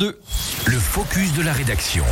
8h22. Le focus de la rédaction.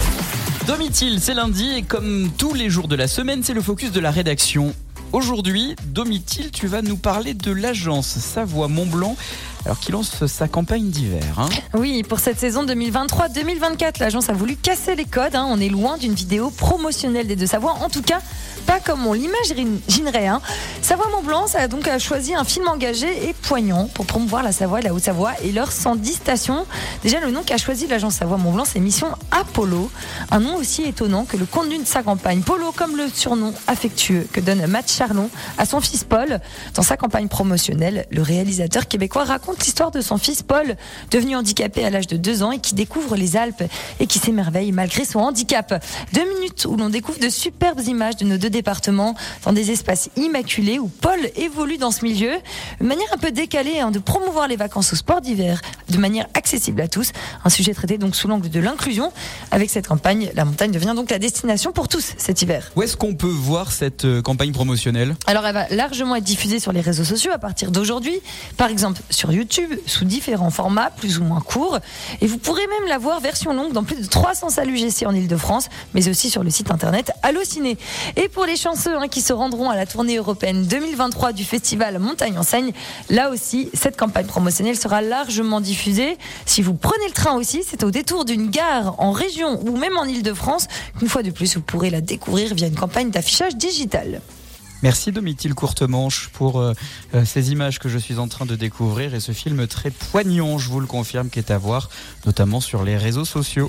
Domitil, c'est lundi et comme tous les jours de la semaine, c'est le focus de la rédaction. Aujourd'hui, Domitil, tu vas nous parler de l'agence Savoie Mont-Blanc, alors qui lance sa campagne d'hiver. hein. Oui, pour cette saison 2023-2024, l'agence a voulu casser les codes. hein. On est loin d'une vidéo promotionnelle des Deux-Savoie. En tout cas, pas comme on l'imaginerait. Hein. Savoie Mont-Blanc a donc choisi un film engagé et poignant pour promouvoir la Savoie et la Haute-Savoie et leurs 110 stations. Déjà, le nom qu'a choisi l'agence Savoie Mont-Blanc, c'est Mission Apollo. Un nom aussi étonnant que le contenu de sa campagne. Polo, comme le surnom affectueux que donne Matt Charlon à son fils Paul. Dans sa campagne promotionnelle, le réalisateur québécois raconte l'histoire de son fils Paul, devenu handicapé à l'âge de 2 ans et qui découvre les Alpes et qui s'émerveille malgré son handicap. Deux minutes où l'on découvre de superbes images de nos deux départements dans des espaces immaculés où Paul évolue dans ce milieu. Une manière un peu décalée hein, de promouvoir les vacances au sport d'hiver de manière accessible à tous. Un sujet traité donc sous l'angle de l'inclusion. Avec cette campagne, la montagne devient donc la destination pour tous cet hiver. Où est-ce qu'on peut voir cette euh, campagne promotionnelle? Alors elle va largement être diffusée sur les réseaux sociaux à partir d'aujourd'hui, par exemple sur YouTube, sous différents formats plus ou moins courts. Et vous pourrez même la voir version longue dans plus de 300 salles UGC en Ile-de-France, mais aussi sur le site internet Allociné. Et pour les chanceux hein, qui se rendront à la tournée européenne 2023 du festival Montagne Enseigne, là aussi, cette campagne promotionnelle sera largement diffusée. Si vous prenez le train aussi, c'est au détour d'une gare en région ou même en Ile-de-France. Une fois de plus, vous pourrez la découvrir via une campagne d'affichage digital. Merci Domitil Courtemanche pour euh, euh, ces images que je suis en train de découvrir et ce film très poignant, je vous le confirme, qui est à voir, notamment sur les réseaux sociaux.